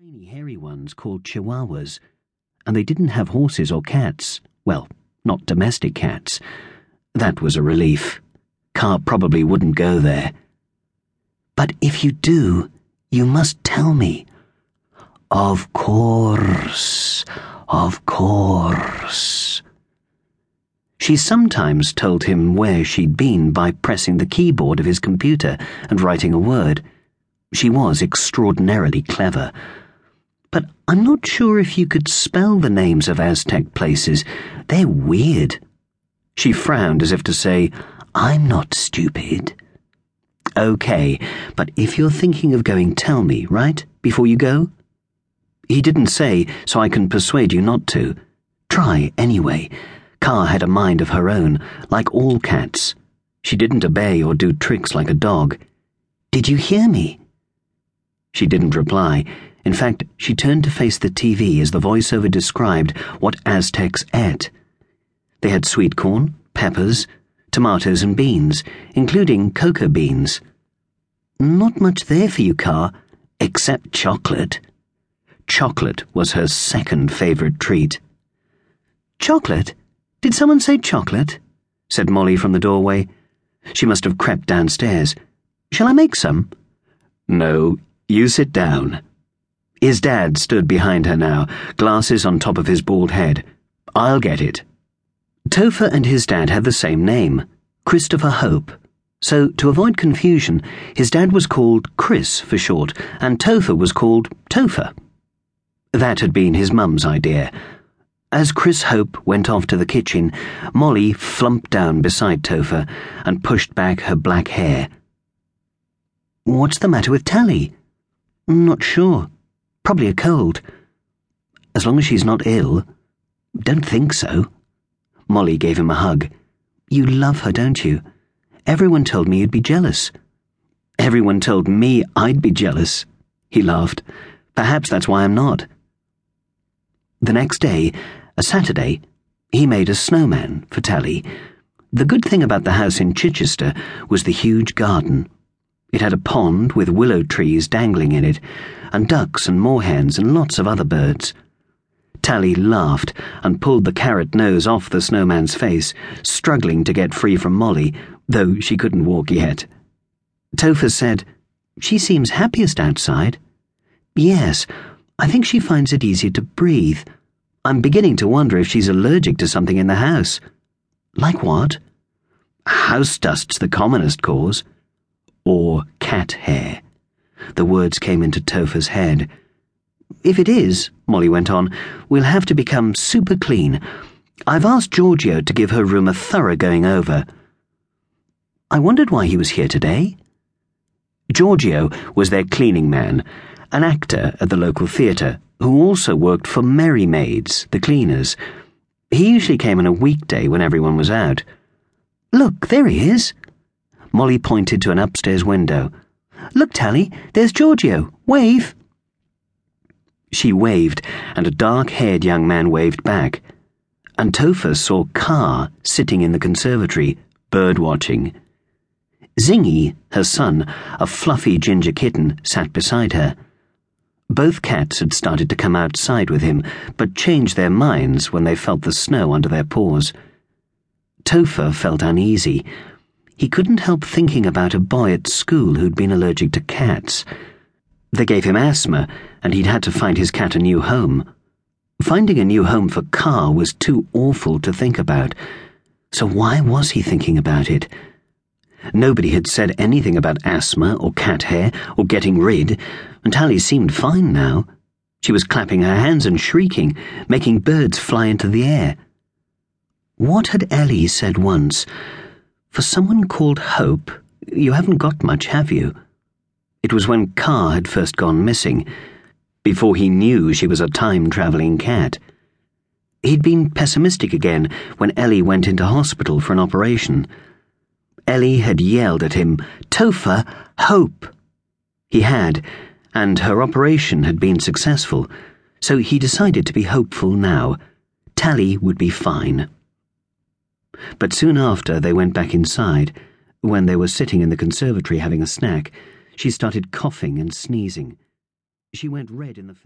tiny hairy ones called chihuahuas, and they didn't have horses or cats. Well, not domestic cats. That was a relief. Ka probably wouldn't go there. But if you do, you must tell me. Of course, of course. She sometimes told him where she'd been by pressing the keyboard of his computer and writing a word. She was extraordinarily clever but I'm not sure if you could spell the names of Aztec places. They're weird. She frowned as if to say, I'm not stupid. Okay, but if you're thinking of going, tell me, right, before you go? He didn't say, so I can persuade you not to. Try, anyway. Ka had a mind of her own, like all cats. She didn't obey or do tricks like a dog. Did you hear me? She didn't reply. In fact, she turned to face the TV as the voiceover described what Aztecs ate. They had sweet corn, peppers, tomatoes, and beans, including cocoa beans. Not much there for you, Ka, except chocolate. Chocolate was her second favorite treat. Chocolate? Did someone say chocolate? said Molly from the doorway. She must have crept downstairs. Shall I make some? No, you sit down. His dad stood behind her now, glasses on top of his bald head. I'll get it. Topher and his dad had the same name, Christopher Hope. So, to avoid confusion, his dad was called Chris for short, and Topher was called Topher. That had been his mum's idea. As Chris Hope went off to the kitchen, Molly flumped down beside Topher and pushed back her black hair. What's the matter with Tally? Not sure. Probably a cold. As long as she's not ill. Don't think so. Molly gave him a hug. You love her, don't you? Everyone told me you'd be jealous. Everyone told me I'd be jealous. He laughed. Perhaps that's why I'm not. The next day, a Saturday, he made a snowman for Tally. The good thing about the house in Chichester was the huge garden. It had a pond with willow trees dangling in it, and ducks and moorhens and lots of other birds. Tally laughed and pulled the carrot nose off the snowman's face, struggling to get free from Molly, though she couldn't walk yet. Topher said, She seems happiest outside. Yes, I think she finds it easier to breathe. I'm beginning to wonder if she's allergic to something in the house. Like what? House dust's the commonest cause or cat hair. The words came into Topher's head. If it is, Molly went on, we'll have to become super clean. I've asked Giorgio to give her room a thorough going over. I wondered why he was here today. Giorgio was their cleaning man, an actor at the local theatre, who also worked for Merry Maids, the cleaners. He usually came on a weekday when everyone was out. Look, there he is. Molly pointed to an upstairs window. Look, Tally, there's Giorgio. Wave. She waved, and a dark haired young man waved back. And Topher saw Ka sitting in the conservatory, bird watching. Zingy, her son, a fluffy ginger kitten, sat beside her. Both cats had started to come outside with him, but changed their minds when they felt the snow under their paws. Topher felt uneasy, he couldn't help thinking about a boy at school who'd been allergic to cats. They gave him asthma, and he'd had to find his cat a new home. Finding a new home for Ka was too awful to think about. So why was he thinking about it? Nobody had said anything about asthma or cat hair or getting rid, and Tally seemed fine now. She was clapping her hands and shrieking, making birds fly into the air. What had Ellie said once? For someone called Hope, you haven't got much, have you? It was when Ka had first gone missing, before he knew she was a time travelling cat. He'd been pessimistic again when Ellie went into hospital for an operation. Ellie had yelled at him, Topher, Hope! He had, and her operation had been successful, so he decided to be hopeful now. Tally would be fine. But soon after they went back inside, when they were sitting in the conservatory having a snack, she started coughing and sneezing. She went red in the face.